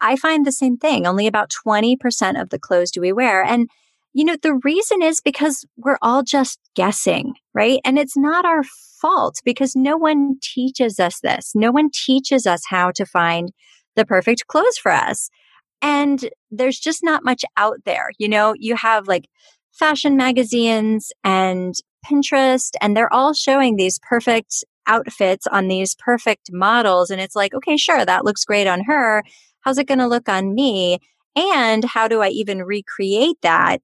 I find the same thing. Only about 20% of the clothes do we wear. And, you know, the reason is because we're all just guessing, right? And it's not our fault because no one teaches us this. No one teaches us how to find the perfect clothes for us. And there's just not much out there. You know, you have like fashion magazines and Pinterest, and they're all showing these perfect outfits on these perfect models. And it's like, okay, sure, that looks great on her. How's it going to look on me? And how do I even recreate that?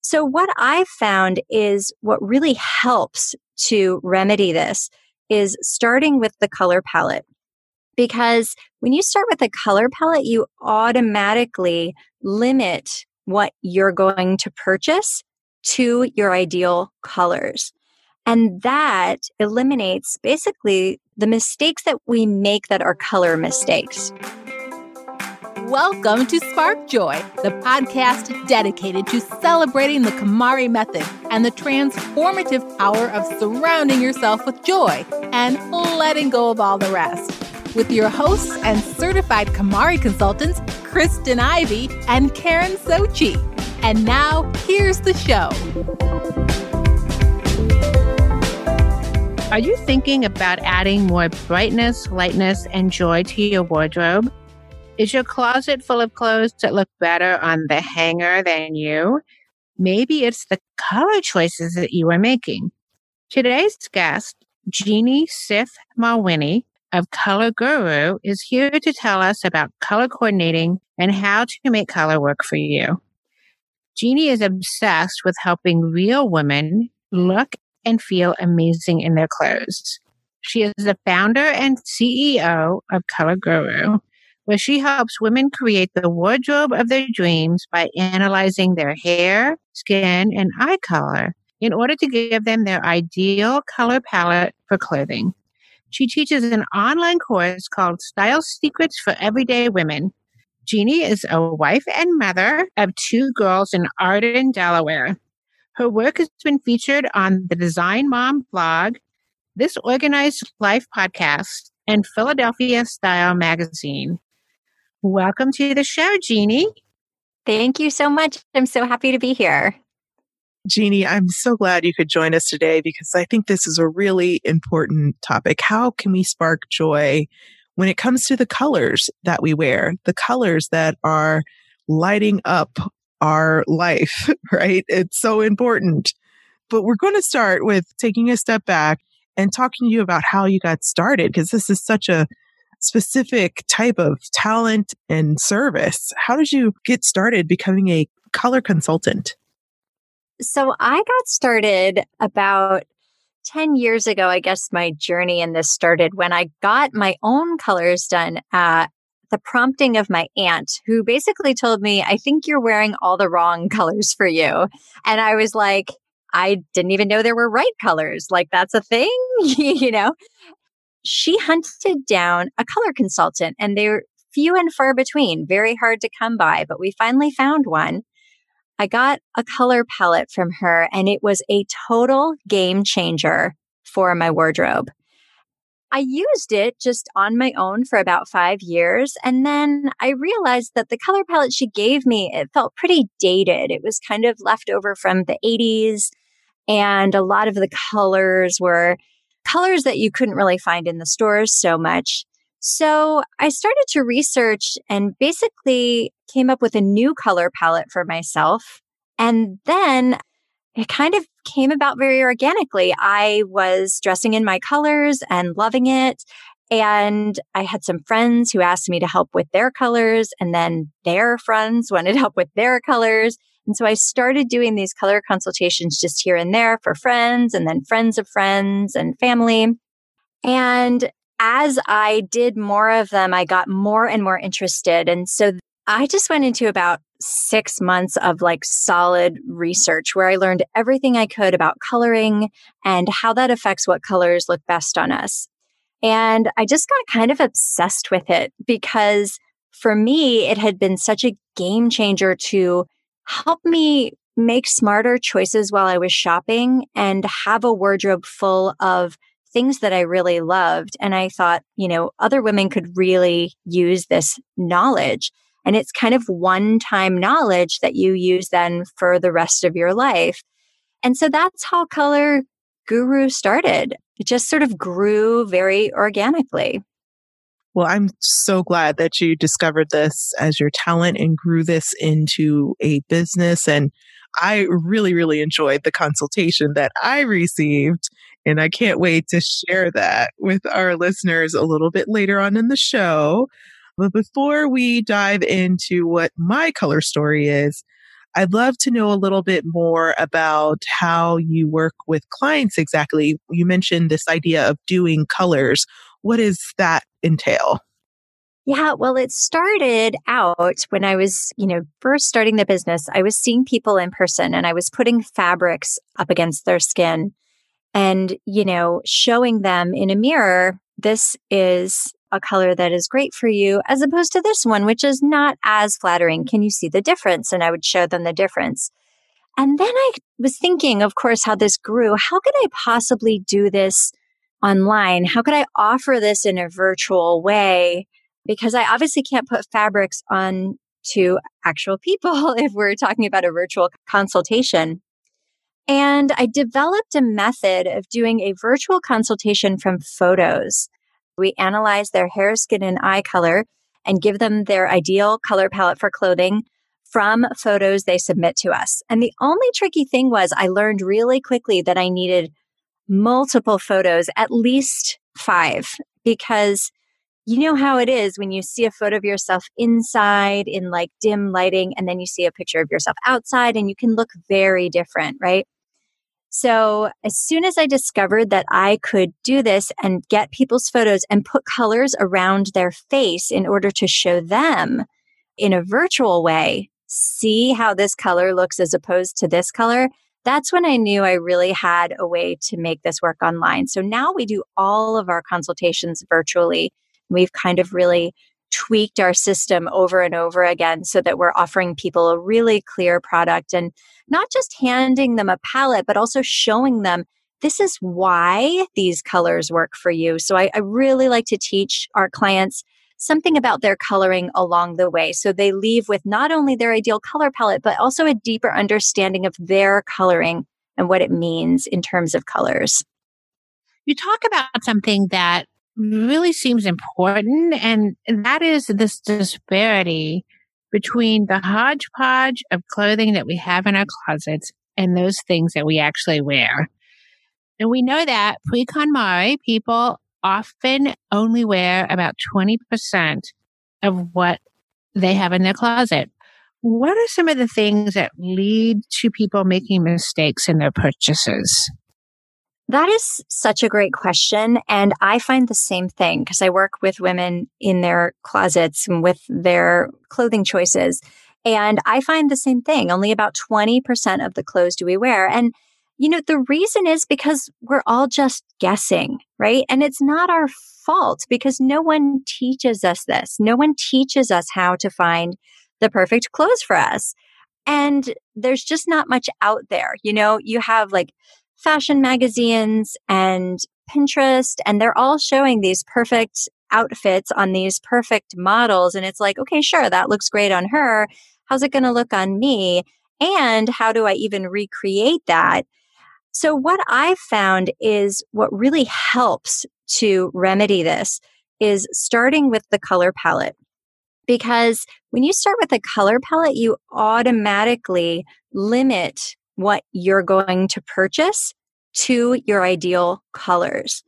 So, what I found is what really helps to remedy this is starting with the color palette. Because when you start with a color palette, you automatically limit what you're going to purchase to your ideal colors. And that eliminates basically the mistakes that we make that are color mistakes. Welcome to Spark Joy, the podcast dedicated to celebrating the KonMari method and the transformative power of surrounding yourself with joy and letting go of all the rest. With your hosts and certified KonMari consultants, Kristen Ivy and Karin Socci. And now, here's the show. Are you thinking about adding more brightness, lightness, and joy to your wardrobe? Is your closet full of clothes that look better on the hanger than you? Maybe it's the color choices that you are making. Today's guest, Jeannie Sith Malwini of Color Guru, is here to tell us about color coordinating and how to make color work for you. Jeannie is obsessed with helping real women look and feel amazing in their clothes. She is the founder and CEO of Color Guru, where she helps women create the wardrobe of their dreams by analyzing their hair, skin, and eye color in order to give them their ideal color palette for clothing. She teaches an online course called Style Secrets for Everyday Women. Jeannie is a wife and mother of two girls in Arden, Delaware. Her work has been featured on the Design Mom blog, This Organized Life podcast, and Philadelphia Style magazine. Welcome to the show, Jeannie. Thank you so much. I'm so happy to be here. Jeannie, I'm so glad you could join us today because I think this is a really important topic. How can we spark joy when it comes to the colors that we wear, the colors that are lighting up our life, right? It's so important. But we're going to start with taking a step back and talking to you about how you got started because this is such a specific type of talent and service. How did you get started becoming a color consultant? So I got started about 10 years ago. I guess my journey in this started when I got my own colors done at the prompting of my aunt, who basically told me, I think you're wearing all the wrong colors for you. And I was like, I didn't even know there were right colors. Like, that's a thing, you know? She hunted down a color consultant, and they're few and far between, very hard to come by, but we finally found one. I got a color palette from her, and it was a total game changer for my wardrobe. I used it just on my own for about five years. And then I realized that the color palette she gave me, it felt pretty dated. It was kind of left over from the 80s. And a lot of the colors were colors that you couldn't really find in the stores so much. So I started to research and basically came up with a new color palette for myself. And then it kind of came about very organically. I was dressing in my colors and loving it. And I had some friends who asked me to help with their colors, and then their friends wanted help with their colors. And so I started doing these color consultations just here and there for friends, and then friends of friends and family. And as I did more of them, I got more and more interested. And so I just went into about six months of like solid research where I learned everything I could about coloring and how that affects what colors look best on us. And I just got kind of obsessed with it because for me, it had been such a game changer to help me make smarter choices while I was shopping and have a wardrobe full of things that I really loved. And I thought, you know, other women could really use this knowledge. And it's kind of one time knowledge that you use then for the rest of your life. And so that's how Color Guru started. It just sort of grew very organically. Well, I'm so glad that you discovered this as your talent and grew this into a business. And I really, really enjoyed the consultation that I received. And I can't wait to share that with our listeners a little bit later on in the show. But before we dive into what my color story is, I'd love to know a little bit more about how you work with clients exactly. You mentioned this idea of doing colors. What does that entail? Yeah, well, it started out when I was, you know, first starting the business. I was seeing people in person and I was putting fabrics up against their skin and, you know, showing them in a mirror, this is a color that is great for you, as opposed to this one, which is not as flattering. Can you see the difference? And I would show them the difference. And then I was thinking, of course, how this grew. How could I possibly do this online? How could I offer this in a virtual way? Because I obviously can't put fabrics on to actual people if we're talking about a virtual consultation. And I developed a method of doing a virtual consultation from photos. We analyze their hair, skin, and eye color and give them their ideal color palette for clothing from photos they submit to us. And the only tricky thing was I learned really quickly that I needed multiple photos, at least five, because you know how it is when you see a photo of yourself inside in like dim lighting, and then you see a picture of yourself outside, and you can look very different, right? So, as soon as I discovered that I could do this and get people's photos and put colors around their face in order to show them in a virtual way, see how this color looks as opposed to this color, that's when I knew I really had a way to make this work online. So now we do all of our consultations virtually. We've kind of really tweaked our system over and over again so that we're offering people a really clear product and not just handing them a palette, but also showing them this is why these colors work for you. So I, I really like to teach our clients something about their coloring along the way. So they leave with not only their ideal color palette, but also a deeper understanding of their coloring and what it means in terms of colors. You talk about something that really seems important, and that is this disparity between the hodgepodge of clothing that we have in our closets and those things that we actually wear. And we know that pre KonMari people often only wear about 20% of what they have in their closet. What are some of the things that lead to people making mistakes in their purchases? That is such a great question. And I find the same thing because I work with women in their closets and with their clothing choices. And I find the same thing. Only about 20% of the clothes do we wear. And, you know, the reason is because we're all just guessing, right? And it's not our fault because no one teaches us this. No one teaches us how to find the perfect clothes for us. And there's just not much out there. You know, you have like fashion magazines and Pinterest, and they're all showing these perfect outfits on these perfect models. And it's like, okay, sure, that looks great on her. How's it going to look on me? And how do I even recreate that? So, what I've found is what really helps to remedy this is starting with the color palette. Because when you start with a color palette, you automatically limit what you're going to purchase to your ideal colors.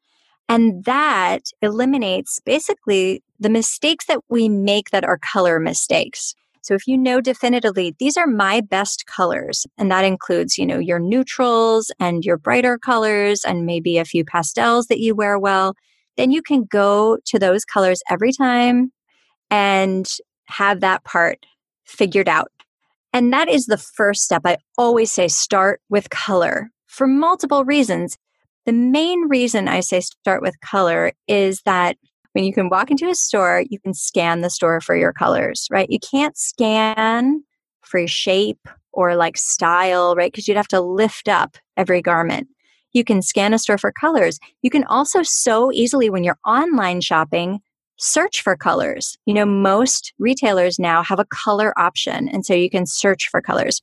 And that eliminates basically the mistakes that we make that are color mistakes. So if you know definitively, these are my best colors, and that includes, you know, your neutrals and your brighter colors and maybe a few pastels that you wear well, then you can go to those colors every time and have that part figured out. And that is the first step. I always say start with color for multiple reasons. The main reason I say start with color is that when you can walk into a store, you can scan the store for your colors, right? You can't scan for shape or like style, right? Because you'd have to lift up every garment. You can scan a store for colors. You can also so easily, when you're online shopping, search for colors. You know, most retailers now have a color option, and so you can search for colors.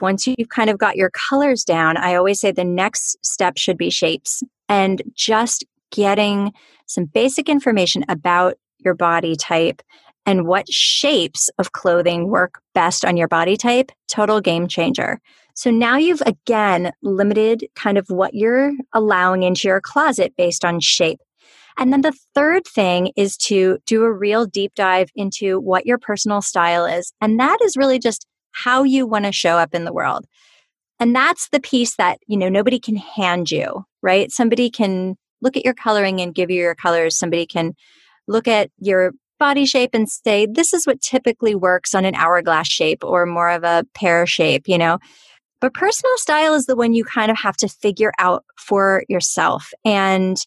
Once you've kind of got your colors down, I always say the next step should be shapes and just getting some basic information about your body type and what shapes of clothing work best on your body type, total game changer. So now you've again limited kind of what you're allowing into your closet based on shape. And then the third thing is to do a real deep dive into what your personal style is. And that is really just how you want to show up in the world. And that's the piece that, you know, nobody can hand you, right? Somebody can look at your coloring and give you your colors. Somebody can look at your body shape and say, this is what typically works on an hourglass shape or more of a pear shape, you know? But personal style is the one you kind of have to figure out for yourself. And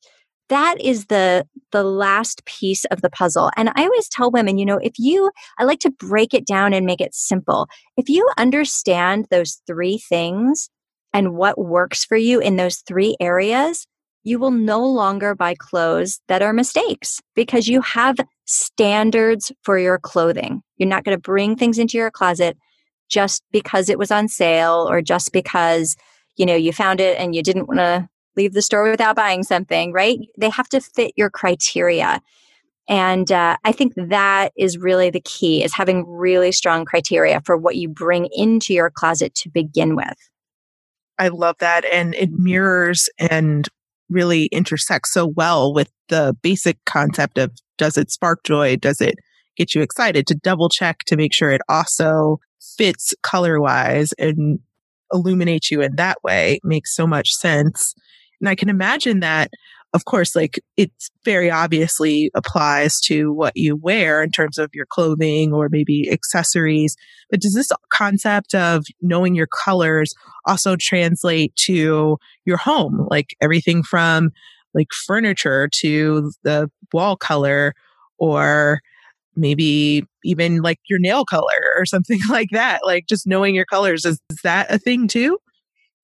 that is the the last piece of the puzzle and i always tell women you know if you i like to break it down and make it simple if you understand those three things and what works for you in those three areas you will no longer buy clothes that are mistakes because you have standards for your clothing you're not going to bring things into your closet just because it was on sale or just because you know you found it and you didn't want to leave the store without buying something, right? They have to fit your criteria. And uh, I think that is really the key is having really strong criteria for what you bring into your closet to begin with. I love that. And it mirrors and really intersects so well with the basic concept of does it spark joy? Does it get you excited to double check to make sure it also fits color wise and illuminates you in that way makes so much sense. And I can imagine that, of course, like it very obviously applies to what you wear in terms of your clothing or maybe accessories. But does this concept of knowing your colors also translate to your home? Like everything from like furniture to the wall color or maybe even like your nail color or something like that. Like just knowing your colors, is, is that a thing too?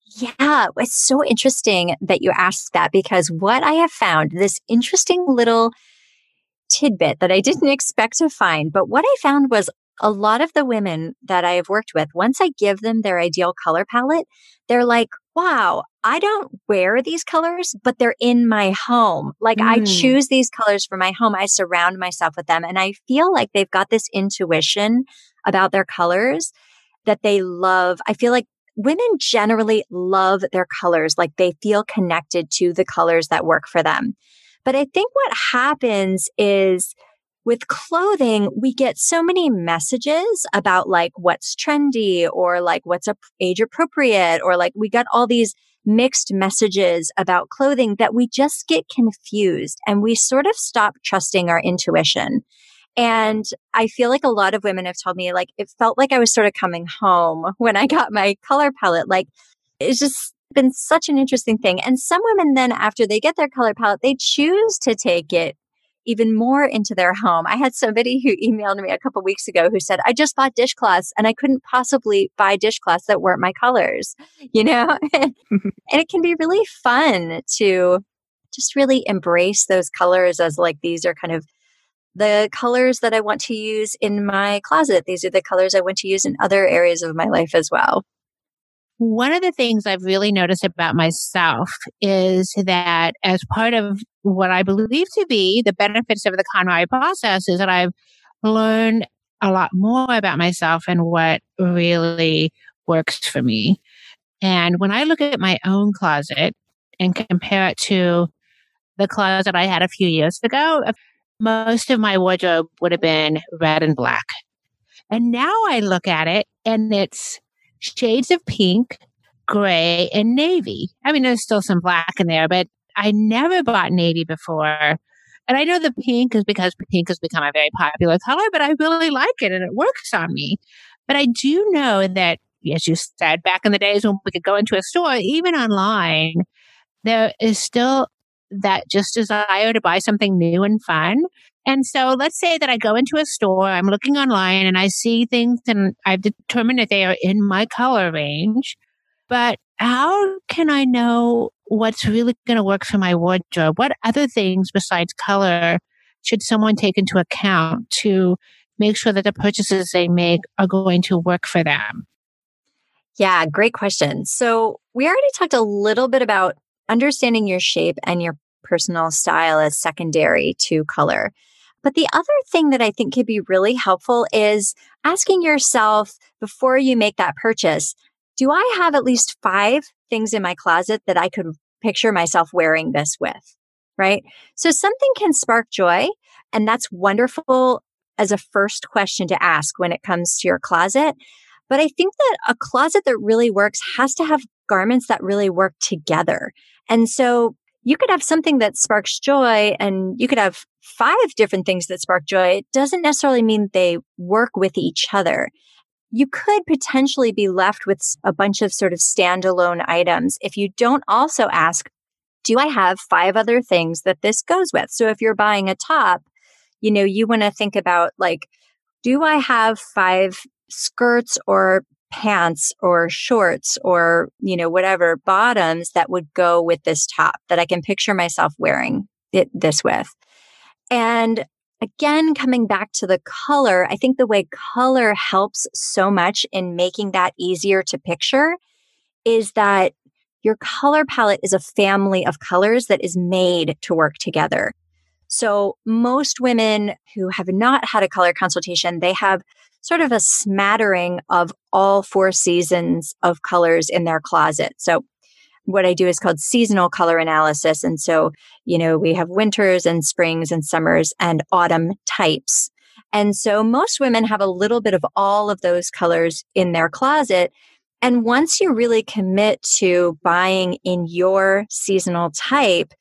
Yeah, it's so interesting that you asked that because what I have found, this interesting little tidbit that I didn't expect to find, but what I found was a lot of the women that I have worked with, once I give them their ideal color palette, they're like, wow, I don't wear these colors, but they're in my home. Like mm. I choose these colors for my home. I surround myself with them. And I feel like they've got this intuition about their colors that they love. I feel like women generally love their colors, like they feel connected to the colors that work for them. But I think what happens is with clothing, we get so many messages about like what's trendy or like what's age appropriate or like we got all these mixed messages about clothing that we just get confused and we sort of stop trusting our intuition. And I feel like a lot of women have told me, like, it felt like I was sort of coming home when I got my color palette. Like, it's just been such an interesting thing. And some women then, after they get their color palette, they choose to take it even more into their home. I had somebody who emailed me a couple weeks ago who said, I just bought dishcloths and I couldn't possibly buy dishcloths that weren't my colors, you know? Mm-hmm. and it can be really fun to just really embrace those colors as like these are kind of the colors that I want to use in my closet. These are the colors I want to use in other areas of my life as well. One of the things I've really noticed about myself is that as part of what I believe to be the benefits of the KonMari process is that I've learned a lot more about myself and what really works for me. And when I look at my own closet and compare it to the closet I had a few years ago, most of my wardrobe would have been red and black. And now I look at it and it's shades of pink, gray, and navy. I mean, there's still some black in there, but I never bought navy before. And I know the pink is because pink has become a very popular color, but I really like it and it works on me. But I do know that, as you said, back in the days when we could go into a store, even online, there is still that just desire to buy something new and fun. And so let's say that I go into a store, I'm looking online and I see things and I've determined that they are in my color range. But how can I know what's really going to work for my wardrobe? What other things besides color should someone take into account to make sure that the purchases they make are going to work for them? Yeah, great question. So, we already talked a little bit about understanding your shape and your personal style is secondary to color. But the other thing that I think could be really helpful is asking yourself before you make that purchase, do I have at least five things in my closet that I could picture myself wearing this with? Right. So something can spark joy. And that's wonderful as a first question to ask when it comes to your closet. But I think that a closet that really works has to have garments that really work together. And so you could have something that sparks joy and you could have five different things that spark joy. It doesn't necessarily mean they work with each other. You could potentially be left with a bunch of sort of standalone items if you don't also ask, do I have five other things that this goes with? So if you're buying a top, you know, you want to think about like, do I have five skirts or pants or shorts or, you know, whatever bottoms that would go with this top that I can picture myself wearing it this with. And again, coming back to the color, I think the way color helps so much in making that easier to picture is that your color palette is a family of colors that is made to work together. So most women who have not had a color consultation, they have sort of a smattering of all four seasons of colors in their closet. So what I do is called seasonal color analysis. And so, you know, we have winters and springs and summers and autumn types. And so most women have a little bit of all of those colors in their closet. And once you really commit to buying in your seasonal type,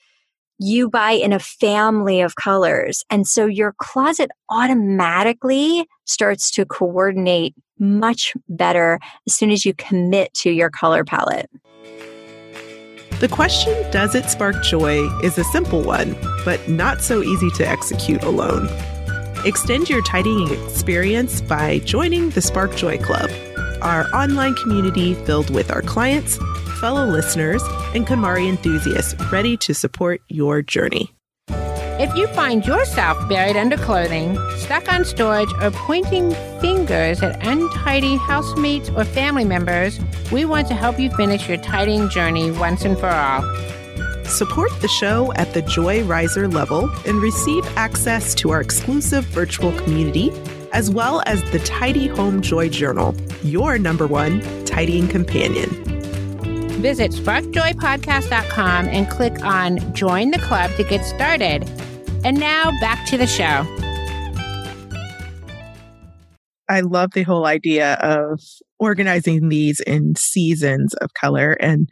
you buy in a family of colors. And so your closet automatically starts to coordinate much better as soon as you commit to your color palette. The question, Does it spark joy? is a simple one, but not so easy to execute alone. Extend your tidying experience by joining the Spark Joy Club, our online community filled with our clients fellow listeners and KonMari enthusiasts ready to support your journey. If you find yourself buried under clothing, stuck on storage, or pointing fingers at untidy housemates or family members, we want to help you finish your tidying journey once and for all. Support the show at the Joy Riser level and receive access to our exclusive virtual community, as well as the Tidy Home Joy Journal, your number one tidying companion. Visit sparkjoypodcast.com and click on Join the Club to get started. And now back to the show. I love the whole idea of organizing these in seasons of color. And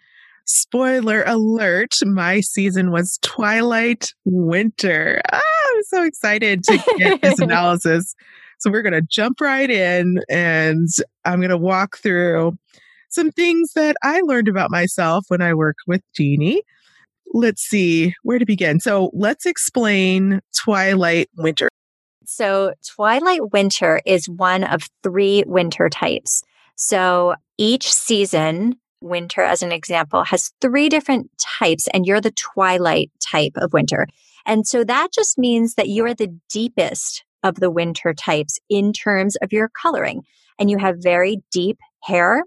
spoiler alert, my season was Twilight Winter. Ah, I'm so excited to get this analysis. So we're going to jump right in and I'm going to walk through some things that I learned about myself when I worked with Jeannie. Let's see where to begin. So let's explain Twilight Winter. So, Twilight Winter is one of three winter types. So, each season, winter as an example, has three different types, and you're the twilight type of winter. And so that just means that you're the deepest of the winter types in terms of your coloring. And you have very deep hair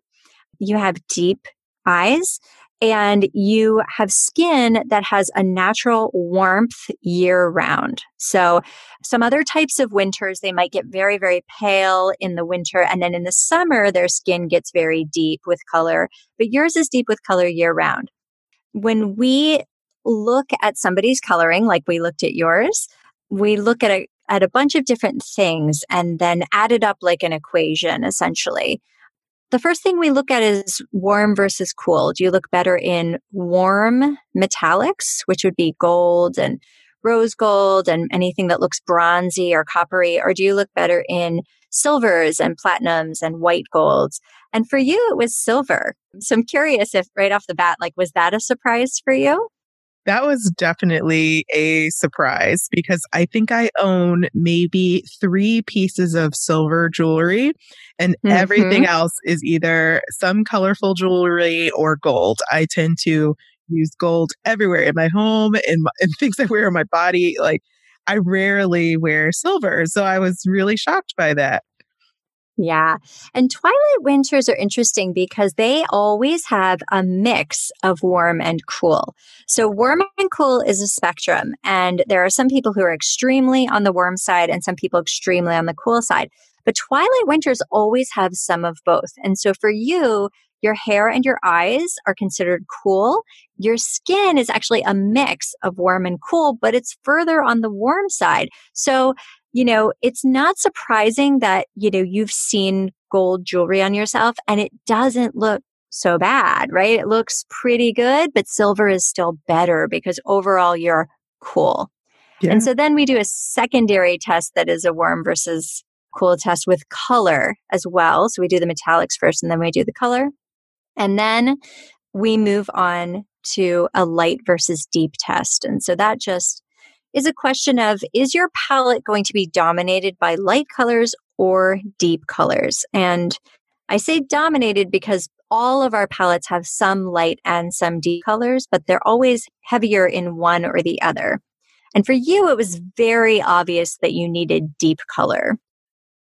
you have deep eyes and you have skin that has a natural warmth year round. So some other types of winters, they might get very, very pale in the winter. And then in the summer, their skin gets very deep with color, but yours is deep with color year round. When we look at somebody's coloring, like we looked at yours, we look at a, at a bunch of different things and then add it up like an equation, essentially. The first thing we look at is warm versus cool. Do you look better in warm metallics, which would be gold and rose gold and anything that looks bronzy or coppery? Or do you look better in silvers and platinums and white golds? And for you, it was silver. So I'm curious if right off the bat, like, was that a surprise for you? That was definitely a surprise because I think I own maybe three pieces of silver jewelry and mm-hmm. everything else is either some colorful jewelry or gold. I tend to use gold everywhere in my home and, and things I wear on my body. Like I rarely wear silver. So I was really shocked by that. Yeah. And Twilight Winters are interesting because they always have a mix of warm and cool. So, warm and cool is a spectrum. And there are some people who are extremely on the warm side and some people extremely on the cool side. But Twilight Winters always have some of both. And so, for you, your hair and your eyes are considered cool. Your skin is actually a mix of warm and cool, but it's further on the warm side. So, you know, it's not surprising that, you know, you've seen gold jewelry on yourself and it doesn't look so bad, right? It looks pretty good, but silver is still better because overall you're cool. Yeah. And so then we do a secondary test that is a warm versus cool test with color as well. So we do the metallics first and then we do the color. And then we move on to a light versus deep test. And so that just is a question of is your palette going to be dominated by light colors or deep colors? And I say dominated because all of our palettes have some light and some deep colors, but they're always heavier in one or the other. And for you, it was very obvious that you needed deep color.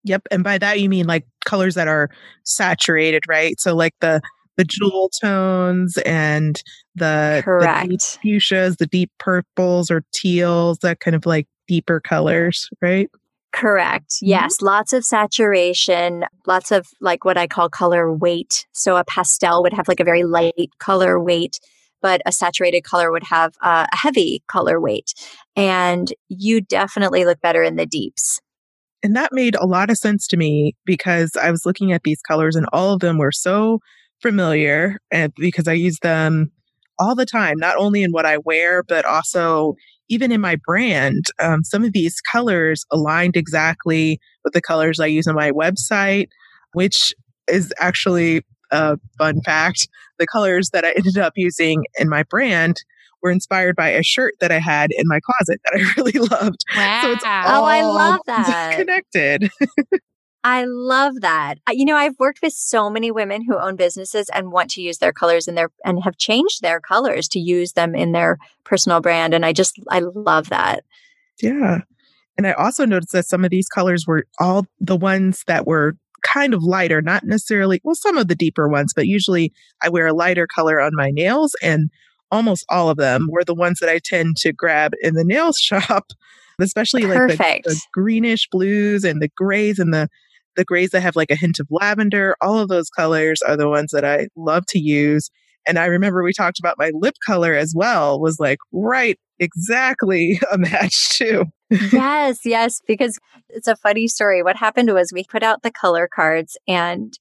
Yep. And by that, you mean like colors that are saturated, right? So, like the the jewel tones and the, Correct. the deep fuchsias, the deep purples or teals, that kind of like deeper colors, right? Correct. Mm-hmm. Yes. Lots of saturation, lots of like what I call color weight. So a pastel would have like a very light color weight, but a saturated color would have uh, a heavy color weight. And you definitely look better in the deeps. And that made a lot of sense to me because I was looking at these colors and all of them were so familiar and because I use them all the time, not only in what I wear, but also even in my brand. Um, some of these colors aligned exactly with the colors I use on my website, which is actually a fun fact. The colors that I ended up using in my brand were inspired by a shirt that I had in my closet that I really loved. Wow. So it's all oh, I love that. connected. I love that. You know, I've worked with so many women who own businesses and want to use their colors in their and have changed their colors to use them in their personal brand. And I just, I love that. Yeah. And I also noticed that some of these colors were all the ones that were kind of lighter, not necessarily, well, some of the deeper ones, but usually I wear a lighter color on my nails. And almost all of them were the ones that I tend to grab in the nail shop, especially like the, the, greenish blues and the grays and the the grays that have like a hint of lavender, all of those colors are the ones that I love to use. And I remember we talked about my lip color as well, was like, right, exactly a match too. yes, yes, because it's a funny story. What happened was we put out the color cards and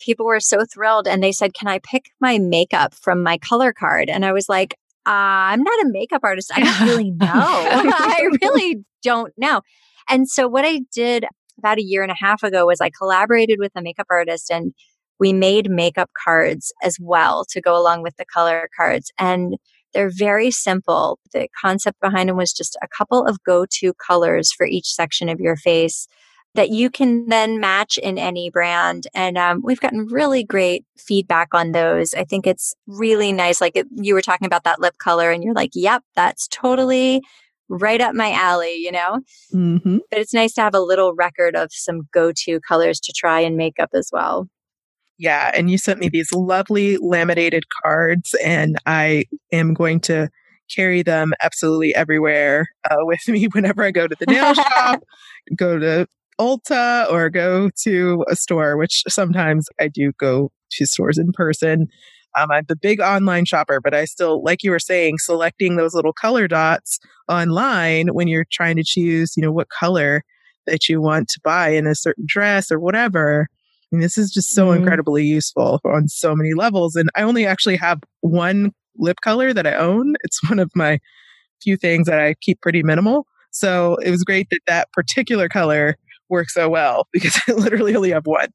people were so thrilled and they said, Can I pick my makeup from my color card? And I was like, uh, I'm not a makeup artist. I don't really know. I really don't know. And so what I did about a year and a half ago was I collaborated with a makeup artist and we made makeup cards as well to go along with the color cards. And they're very simple. The concept behind them was just a couple of go to colors for each section of your face that you can then match in any brand. And um, we've gotten really great feedback on those. I think it's really nice. Like it, you were talking about that lip color, and you're like, yep, that's totally right up my alley, you know? Mm-hmm. But it's nice to have a little record of some go to colors to try and make up as well. Yeah. And you sent me these lovely laminated cards, and I am going to carry them absolutely everywhere uh, with me whenever I go to the nail shop, go to Ulta, or go to a store, which sometimes I do go to stores in person. Um, I'm the big online shopper, but I still, like you were saying, selecting those little color dots online when you're trying to choose, you know, what color that you want to buy in a certain dress or whatever. And this is just so mm incredibly useful on so many levels. And I only actually have one lip color that I own. It's one of my few things that I keep pretty minimal. So it was great that that particular color works so well because I literally only have one.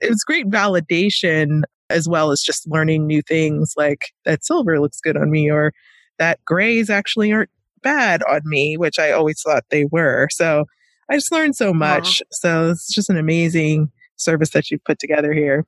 It was great validation as well as just learning new things like that silver looks good on me or that grays actually aren't bad on me, which I always thought they were. So I just learned so much. So it's just an amazing service that you've put together here.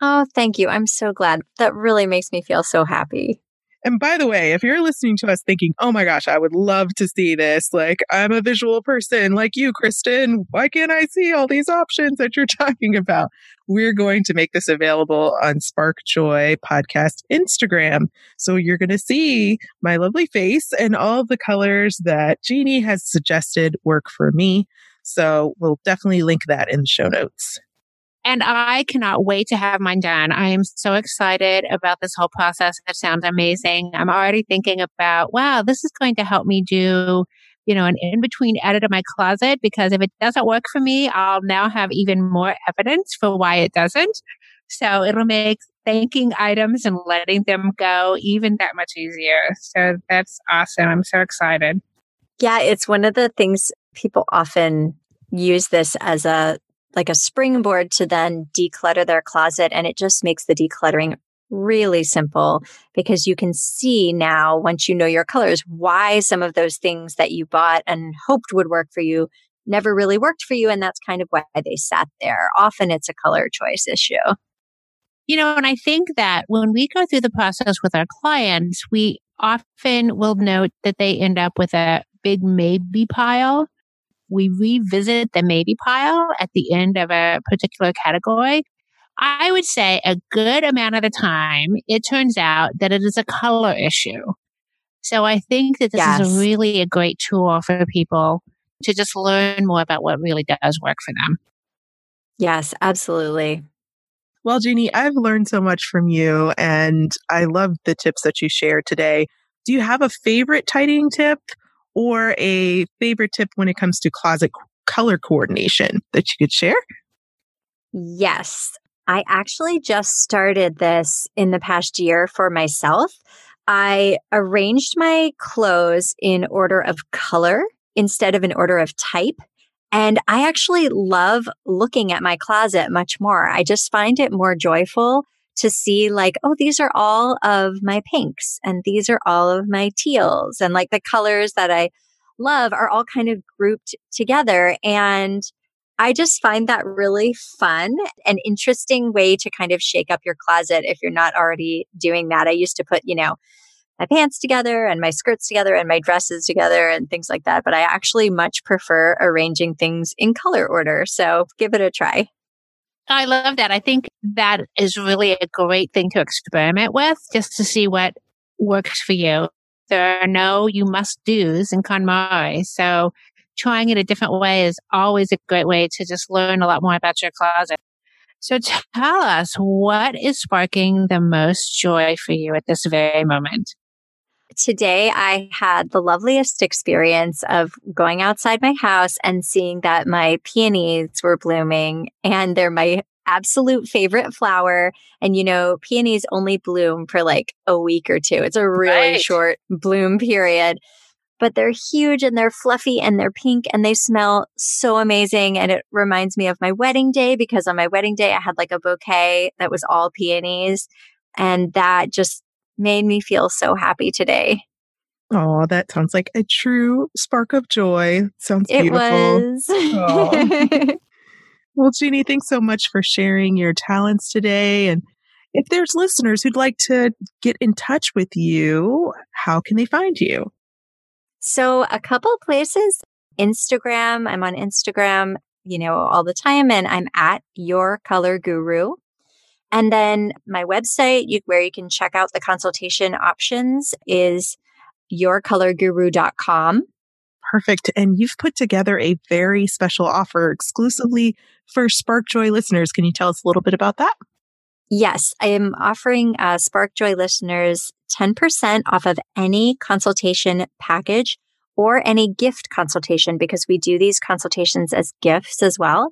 Oh, thank you. I'm so glad. That really makes me feel so happy. And by the way, if you're listening to us thinking, oh my gosh, I would love to see this, like I'm a visual person like you, Kristen, why can't I see all these options that you're talking about? We're going to make this available on Spark Joy podcast Instagram. So you're going to see my lovely face and all the colors that Jeannie has suggested work for me. So we'll definitely link that in the show notes. And I cannot wait to have mine done. I am so excited about this whole process. It sounds amazing. I'm already thinking about, wow, this is going to help me do, you know, an in between edit of my closet because if it doesn't work for me, I'll now have even more evidence for why it doesn't. So it'll make thanking items and letting them go even that much easier. So that's awesome. I'm so excited. Yeah, it's one of the things people often use this as a like a springboard to then declutter their closet. And it just makes the decluttering really simple because you can see now, once you know your colors, why some of those things that you bought and hoped would work for you never really worked for you. And that's kind of why they sat there. Often it's a color choice issue. You know, and I think that when we go through the process with our clients, we often will note that they end up with a big maybe pile we revisit the maybe pile at the end of a particular category, I would say a good amount of the time, it turns out that it is a color issue. So I think that this yes. is a really a great tool for people to just learn more about what really does work for them. Yes, absolutely. Well, Jeannie, I've learned so much from you and I love the tips that you shared today. Do you have a favorite tidying tip or a favorite tip when it comes to closet color coordination that you could share? Yes. I actually just started this in the past year for myself. I arranged my clothes in order of color instead of in order of type. And I actually love looking at my closet much more. I just find it more joyful to see like, oh, these are all of my pinks and these are all of my teals and like the colors that I love are all kind of grouped together. And I just find that really fun, an interesting way to kind of shake up your closet if you're not already doing that. I used to put, you know, my pants together and my skirts together and my dresses together and things like that. But I actually much prefer arranging things in color order. So give it a try. I love that. I think that is really a great thing to experiment with just to see what works for you. There are no you must do's in KonMari. So trying it a different way is always a great way to just learn a lot more about your closet. So tell us what is sparking the most joy for you at this very moment? Today, I had the loveliest experience of going outside my house and seeing that my peonies were blooming and they're my absolute favorite flower. And you know, peonies only bloom for like a week or two. It's a really right. short bloom period, but they're huge and they're fluffy and they're pink and they smell so amazing. And it reminds me of my wedding day because on my wedding day, I had like a bouquet that was all peonies. And that just made me feel so happy today. Oh, that sounds like a true spark of joy. Sounds it beautiful. Was. well, Jeannie, thanks so much for sharing your talents today. And if there's listeners who'd like to get in touch with you, how can they find you? So, a couple places Instagram. I'm on Instagram, you know, all the time, and I'm at Your Color Guru. And then my website, you, where you can check out the consultation options, is yourcolorguru.com. Perfect. And you've put together a very special offer exclusively for SparkJoy listeners. Can you tell us a little bit about that? Yes, I am offering uh, SparkJoy listeners 10% off of any consultation package or any gift consultation because we do these consultations as gifts as well.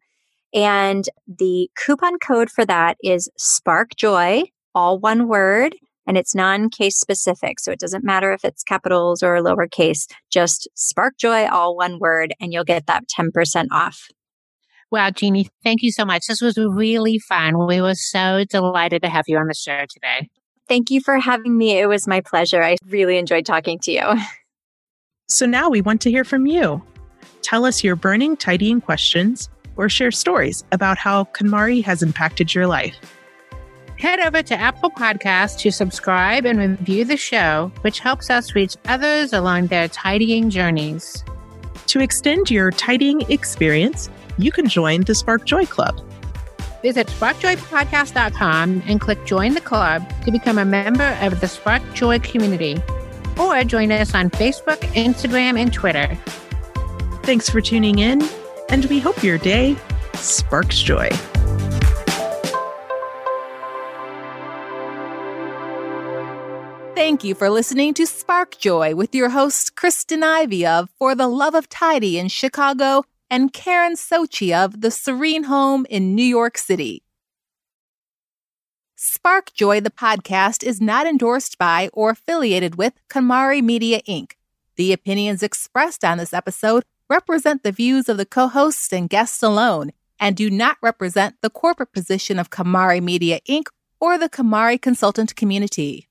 And the coupon code for that is SparkJoy, all one word, and it's non case specific. So it doesn't matter if it's capitals or lowercase, just SparkJoy, all one word, and you'll get that 10% off. Wow, Jeannie, thank you so much. This was really fun. We were so delighted to have you on the show today. Thank you for having me. It was my pleasure. I really enjoyed talking to you. So now we want to hear from you. Tell us your burning tidying questions or share stories about how KonMari has impacted your life. Head over to Apple Podcasts to subscribe and review the show, which helps us reach others along their tidying journeys. To extend your tidying experience, you can join the Spark Joy Club. Visit sparkjoypodcast.com and click Join the Club to become a member of the Spark Joy community. Or join us on Facebook, Instagram, and Twitter. Thanks for tuning in, and we hope your day sparks joy. Thank you for listening to Spark Joy with your host, Kristen Ivy of For the Love of Tidy in Chicago and Karin Socci of The Serene Home in New York City. Spark Joy, the podcast, is not endorsed by or affiliated with KonMari Media Inc. The opinions expressed on this episode represent the views of the co hosts and guests alone and do not represent the corporate position of KonMari Media Inc. or the KonMari consultant community.